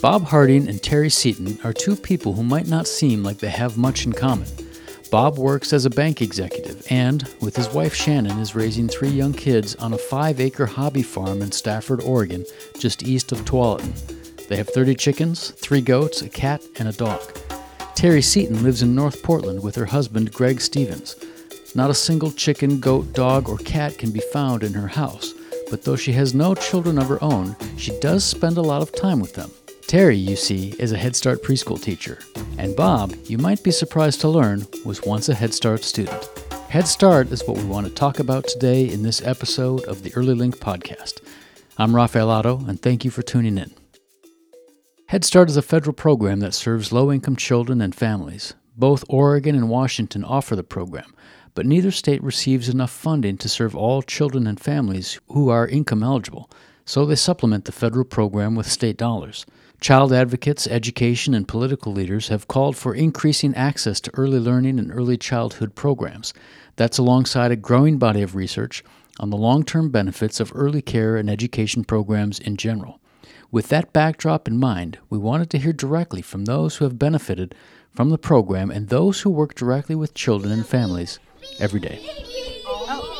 Bob Harding and Teri Seaton are two people who might not seem like they have much in common. Bob works as a bank executive and, with his wife Shannon, is raising three young kids on a five acre hobby farm in Stafford, Oregon, just east of Tualatin. They have 30 chickens, three goats, a cat, and a dog. Teri Seaton lives in North Portland with her husband, Greg Stevens. Not a single chicken, goat, dog, or cat can be found in her house, but though she has no children of her own, she does spend a lot of time with them. Teri, you see, is a Head Start preschool teacher, and Bob, you might be surprised to learn, was once a Head Start student. Head Start is what we want to talk about today in this episode of the Early Link podcast. I'm Rafael Otto, and thank you for tuning in. Head Start is a federal program that serves low income children and families. Both Oregon and Washington offer the program, but neither state receives enough funding to serve all children and families who are income eligible, so they supplement the federal program with state dollars. Child advocates, education, and political leaders have called for increasing access to early learning and early childhood programs. That's alongside a growing body of research on the long term benefits of early care and education programs in general. With that backdrop in mind, we wanted to hear directly from those who have benefited from the program and those who work directly with children and families every day. Oh,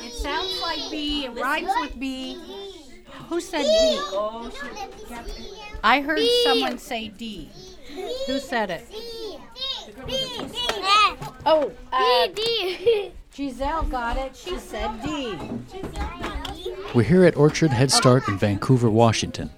it sounds like B. It rhymes with B. Who said D? I heard someone say D. Who said it? D. Oh, uh, D. D Giselle got it. She said D. We're here at Orchard Head Start in Vancouver, Washington.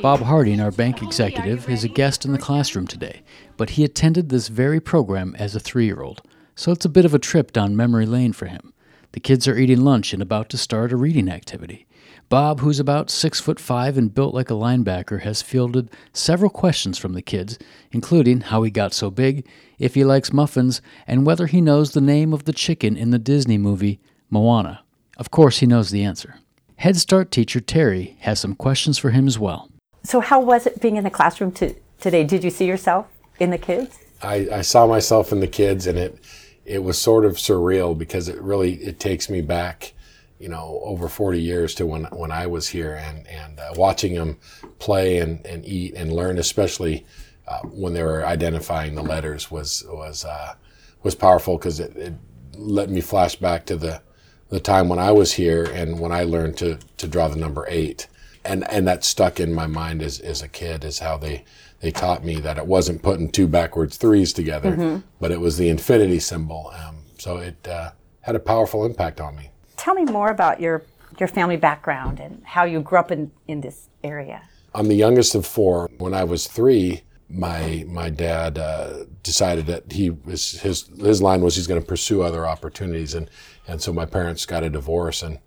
Bob Harding, our bank executive, is a guest in the classroom today, but he attended this very program as a three year old, so it's a bit of a trip down memory lane for him. The kids are eating lunch and about to start a reading activity. Bob, who's about six foot five and built like a linebacker, has fielded several questions from the kids, including how he got so big, if he likes muffins, and whether he knows the name of the chicken in the Disney movie Moana. Of course, he knows the answer. Head Start teacher Teri has some questions for him as well. So, how was it being in the classroom to, today? Did you see yourself in the kids? I, I saw myself in the kids, and it it was sort of surreal because it really it takes me back, you know, over 40 years to when when I was here, and and uh, watching them play and, and eat and learn, especially uh, when they were identifying the letters, was was uh, was powerful because it, it let me flash back to the the time when I was here and when I learned to to draw the number eight, and and that stuck in my mind as as a kid is how they they taught me that it wasn't putting two backwards threes together, but it was the infinity symbol. Um, so it uh, had a powerful impact on me. Tell me more about your your family background and how you grew up in, in this area. I'm the youngest of four. When I was three, my my dad uh, decided that he was his his line was he's going to pursue other opportunities, and and so my parents got a divorce, and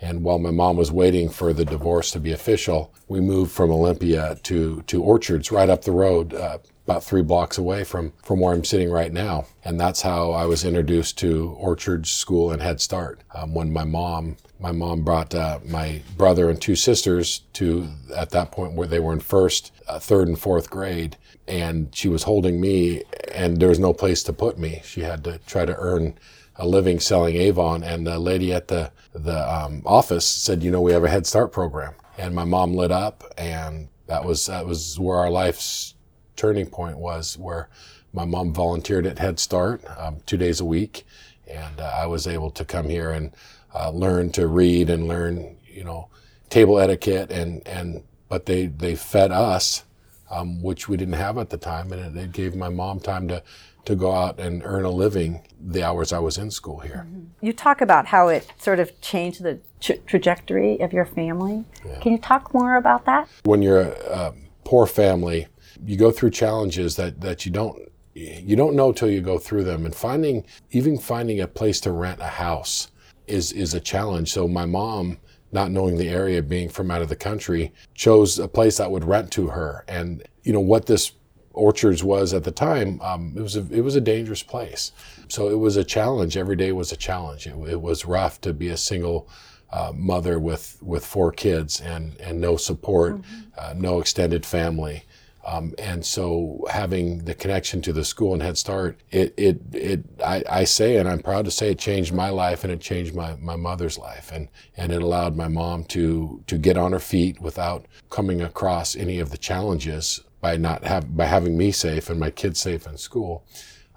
and while my mom was waiting for the divorce to be official, we moved from Olympia to to Orchards, right up the road. Uh, about three blocks away from, from where I'm sitting right now. And that's how I was introduced to Orchard School and Head Start. Um, when my mom, my mom brought uh, my brother and two sisters to, at that point where they were in first, uh, third and fourth grade. And she was holding me and there was no place to put me. She had to try to earn a living selling Avon. And the lady at the, the um, office said, you know, we have a Head Start program. And my mom lit up and that was, that was where our lives turning point was where my mom volunteered at Head Start um, two days a week, and uh, I was able to come here and uh, learn to read and learn, you know, table etiquette and and but they they fed us, um, which we didn't have at the time, and it, it gave my mom time to to go out and earn a living the hours I was in school here. You talk about how it sort of changed the tra- trajectory of your family. Can you talk more about that? When you're a, a poor family, you go through challenges that, that you don't you don't know till you go through them. And finding even finding a place to rent a house is is a challenge. So my mom not knowing the area being from out of the country chose a place that would rent to her. And you know what this orchards was at the time um, it was a, it was a dangerous place. So it was a challenge. Every day was a challenge. It, it was rough to be a single uh, mother with with four kids and and no support uh, no extended family Um, and so having the connection to the school and Head Start, it, it, it I, I, say, and I'm proud to say it changed my life and it changed my, my mother's life. And, and it allowed my mom to, to get on her feet without coming across any of the challenges by not have, by having me safe and my kids safe in school.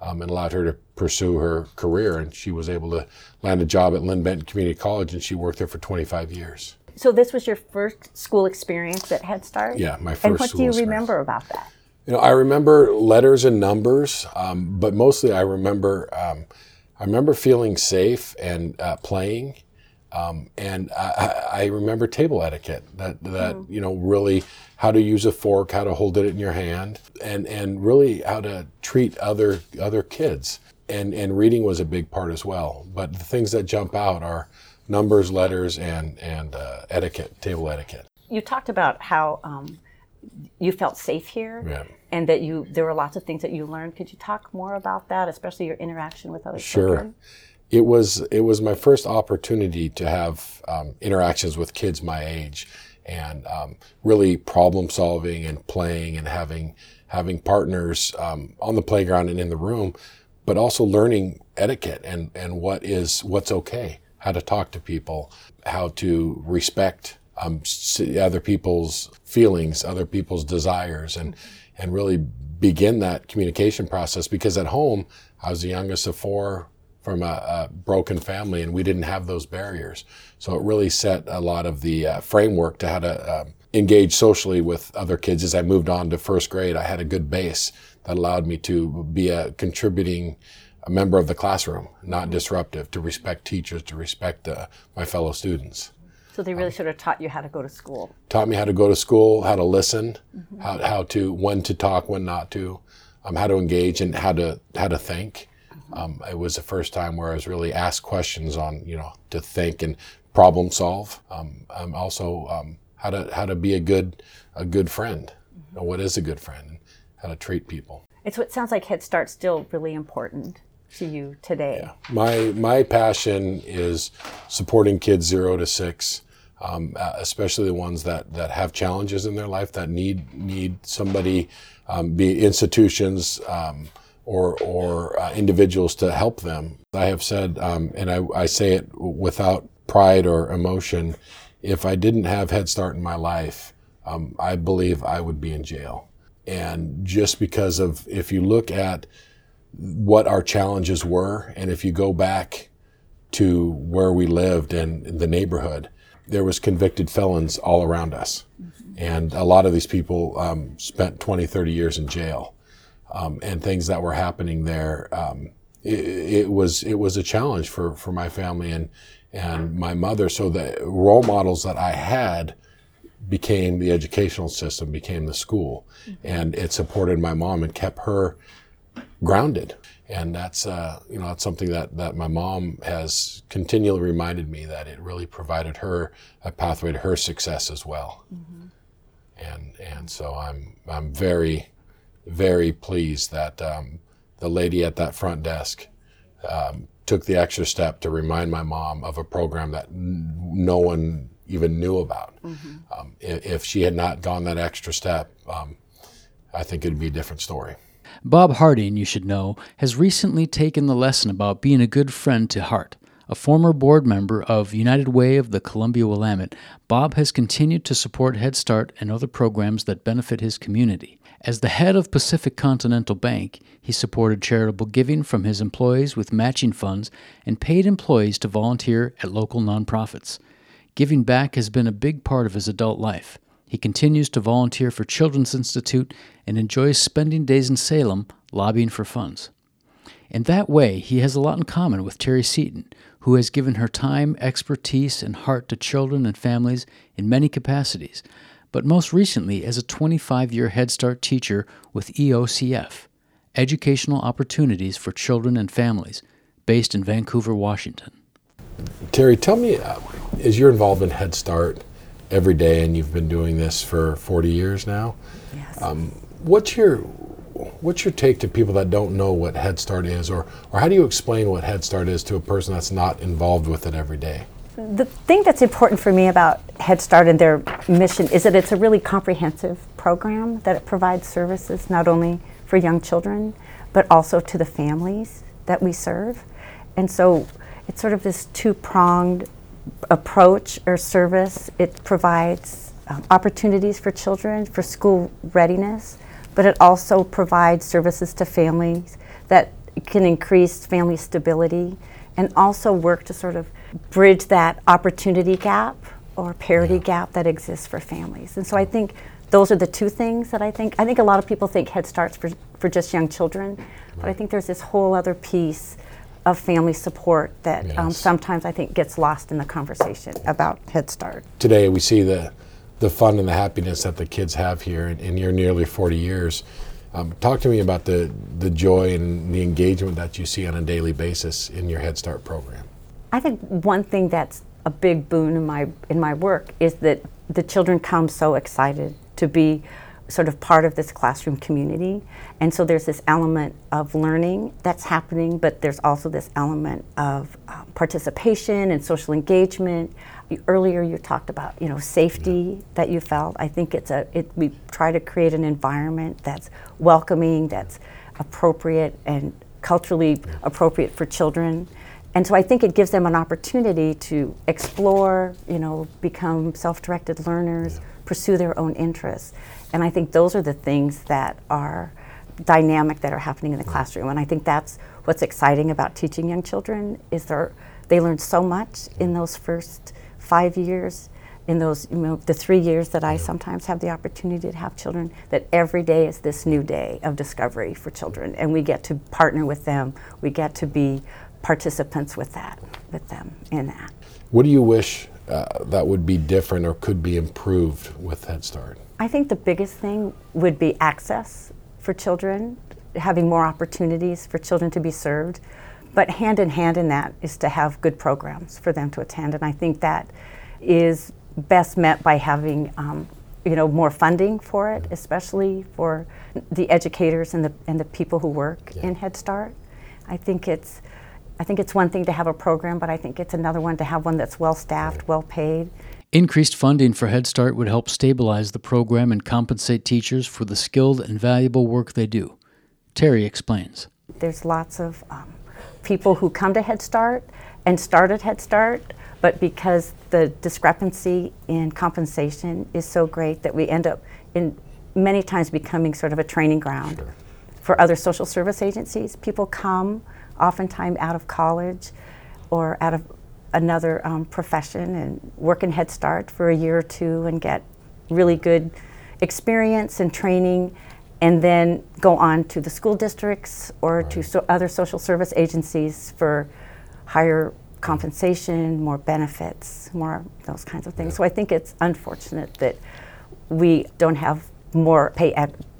Um, and allowed her to pursue her career. And she was able to land a job at Linn-Benton Community College, and she worked there for 25 years. So this was your first school experience at Head Start. Yeah, my first. And what do you experience. remember about that? You know, I remember letters and numbers, um, but mostly I remember um, I remember feeling safe and uh, playing, um, and I, I, remember table etiquette. That that mm. you know really how to use a fork, how to hold it in your hand, and and really how to treat other other kids. And and reading was a big part as well. But the things that jump out are numbers, letters, and and uh, etiquette, table etiquette. You talked about how um, you felt safe here, yeah. and that you there were lots of things that you learned. Could you talk more about that, especially your interaction with other sure. children? It was it was my first opportunity to have um, interactions with kids my age, and um, really problem solving and playing and having having partners um, on the playground and in the room, but also learning etiquette and and what is what's okay how to talk to people, how to respect um, other people's feelings, other people's desires, and and really begin that communication process. Because at home, I was the youngest of four from a, a broken family, and we didn't have those barriers. So it really set a lot of the uh, framework to how to um, engage socially with other kids. As I moved on to first grade, I had a good base that allowed me to be a contributing a member of the classroom, not disruptive, to respect teachers, to respect uh, my fellow students. So they really um, sort of taught you how to go to school. Taught me how to go to school, how to listen, mm-hmm. how, how to when to talk, when not to, um, how to engage, and how to how to think. Mm-hmm. Um, it was the first time where I was really asked questions on you know to think and problem solve. Um, also um, how to how to be a good a good friend. Mm-hmm. You know, what is a good friend? And how to treat people. It's what sounds like Head Start's still really important to you today? Yeah. My my passion is supporting kids zero to six, um, uh, especially the ones that that have challenges in their life that need need somebody, um, be institutions. Um, or, or uh, individuals to help them. I have said, um, and I, I say it without pride or emotion, if I didn't have Head Start in my life, um, I believe I would be in jail. And just because of, if you look at what our challenges were. And if you go back to where we lived and the neighborhood, there was convicted felons all around us. And a lot of these people um, spent 20, 30 years in jail. Um, and things that were happening there, um, it, it, was it was a challenge for, for my family and and my mother. So the role models that I had became the educational system, became the school, mm-hmm. and it supported my mom and kept her grounded. And that's, uh, you know, that's something that, that my mom has continually reminded me that it really provided her a pathway to her success as well. Mm-hmm. And, and so I'm, I'm very, very pleased that um, the lady at that front desk um, took the extra step to remind my mom of a program that n- no one even knew about. Mm-hmm. Um, if, if, she had not gone that extra step, um, I think it'd be a different story. Bob Harding, you should know, has recently taken the lesson about being a good friend to heart. A former board member of United Way of the Columbia Willamette, Bob has continued to support Head Start and other programs that benefit his community. As the head of Pacific Continental Bank, he supported charitable giving from his employees with matching funds and paid employees to volunteer at local nonprofits. Giving back has been a big part of his adult life. He continues to volunteer for Children's Institute and enjoys spending days in Salem lobbying for funds. In that way, he has a lot in common with Teri Seaton, who has given her time, expertise, and heart to children and families in many capacities, but most recently as a 25 year Head Start teacher with EOCF, Educational Opportunities for Children and Families, based in Vancouver, Washington. Teri, tell me, uh, is your involvement in Head Start every day, and you've been doing this for 40 years now. Yes. Um, what's your what's your take to people that don't know what Head Start is, or or how do you explain what Head Start is to a person that's not involved with it every day? The thing that's important for me about Head Start and their mission is that it's a really comprehensive program that it provides services not only for young children, but also to the families that we serve. And so it's sort of this two pronged approach or service. It provides um, opportunities for children for school readiness, but it also provides services to families that can increase family stability and also work to sort of bridge that opportunity gap or parity yeah. gap that exists for families. And so I think those are the two things that I think. I think a lot of people think Head Start's for, for just young children, right. but I think there's this whole other piece of family support that um, yes. um, sometimes I think gets lost in the conversation about Head Start. Today we see the the fun and the happiness that the kids have here in, in your nearly 40 years. Um, talk to me about the, the joy and the engagement that you see on a daily basis in your Head Start program. I think one thing that's a big boon in my in my work is that the children come so excited to be sort of part of this classroom community. And so there's this element of learning that's happening, but there's also this element of uh, participation and social engagement. earlier you talked about, you know, safety that you felt. I think it's a, it, we try to create an environment that's welcoming, that's appropriate and culturally appropriate for children. And so I think it gives them an opportunity to explore, you know, become self-directed learners, yeah. pursue their own interests. And I think those are the things that are dynamic that are happening in the classroom. And I think that's what's exciting about teaching young children is they they learn so much in those first five years, in those you know the three years that I sometimes have the opportunity to have children. That every day is this new day of discovery for children, and we get to partner with them. We get to be participants with that, with them in that. What do you wish uh, that would be different or could be improved with Head Start? I think the biggest thing would be access for children, having more opportunities for children to be served. But hand in hand in that is to have good programs for them to attend. And I think that is best met by having um, you know more funding for it, especially for the educators and the and the people who work yeah. in Head Start. I think it's I think it's one thing to have a program, but I think it's another one to have one that's well staffed, well paid, Increased funding for Head Start would help stabilize the program and compensate teachers for the skilled and valuable work they do. Teri explains. There's lots of um, people who come to Head Start and start at Head Start, but because the discrepancy in compensation is so great that we end up in many times becoming sort of a training ground sure. for other social service agencies. People come oftentimes out of college or out of another um, profession and work in Head Start for a year or two and get really good experience and training, and then go on to the school districts or right. to so other social service agencies for higher compensation, more benefits, more those kinds of things. Yeah. So I think it's unfortunate that we don't have more pay,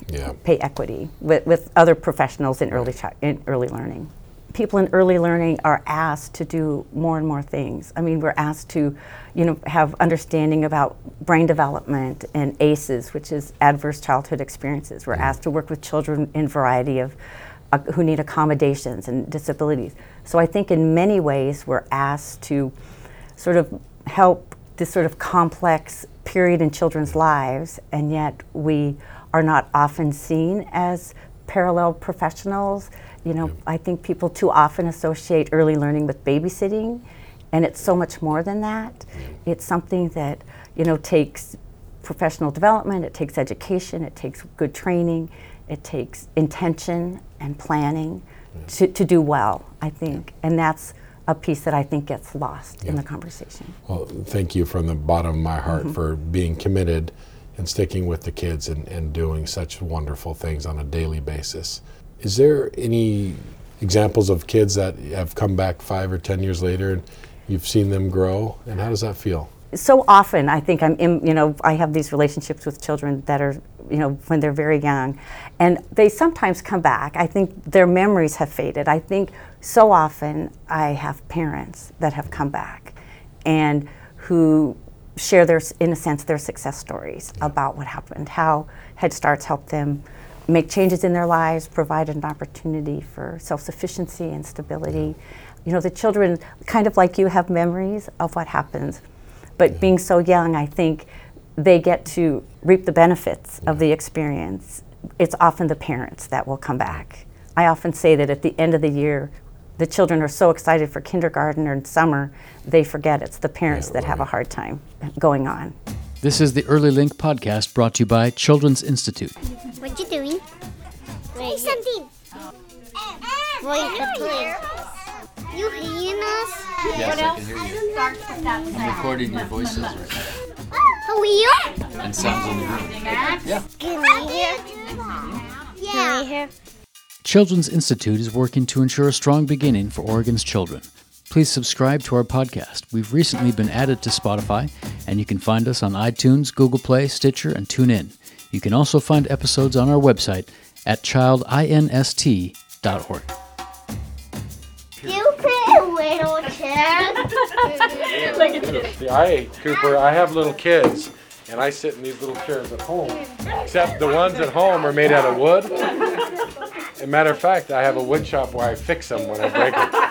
yeah. pay equity with, with other professionals in early, chi- in early learning people in early learning are asked to do more and more things. I mean, we're asked to, you know, have understanding about brain development and ACEs, which is adverse childhood experiences. We're asked to work with children in variety of uh, who need accommodations and disabilities. So I think in many ways we're asked to sort of help this sort of complex period in children's lives, and yet we are not often seen as parallel professionals you know, I think people too often associate early learning with babysitting, and it's so much more than that. It's something that, you know, takes professional development, it takes education, it takes good training, it takes intention and planning to, to do well, I think. And that's a piece that I think gets lost yeah. in the conversation. Well, thank you from the bottom of my heart mm-hmm. for being committed and sticking with the kids and, and doing such wonderful things on a daily basis. Is there any examples of kids that have come back five or ten years later and you've seen them grow? And how does that feel? So often, I think I'm in, you know, I have these relationships with children that are, you know, when they're very young. And they sometimes come back. I think their memories have faded. I think so often I have parents that have come back and who share their, in a sense, their success stories about what happened, how Head Starts helped them make changes in their lives, provide an opportunity for self sufficiency and stability. You know, the children, kind of like you, have memories of what happens. But being so young, I think they get to reap the benefits of the experience, it's often the parents that will come back. I often say that at the end of the year, the children are so excited for kindergarten or summer, they forget it's the parents that have a hard time going on. This is the Early Link podcast brought to you by Children's Institute. What you doing? Say something. Well, you can. You hearing us? Yes, I can hear you. I'm recording your voices oh, Are we you? and sounds in the room. Can we hear? Can we hear? Children's Institute is working to ensure a strong beginning for Oregon's children. Please subscribe to our podcast. We've recently been added to Spotify, and you can find us on iTunes, Google Play, Stitcher, and TuneIn. You can also find episodes on our website at childinst.org. You play a little chair. See, I, Cooper, I have little kids, and I sit in these little chairs at home. Except the ones at home are made out of wood. A matter of fact, I have a wood shop where I fix them when I break them.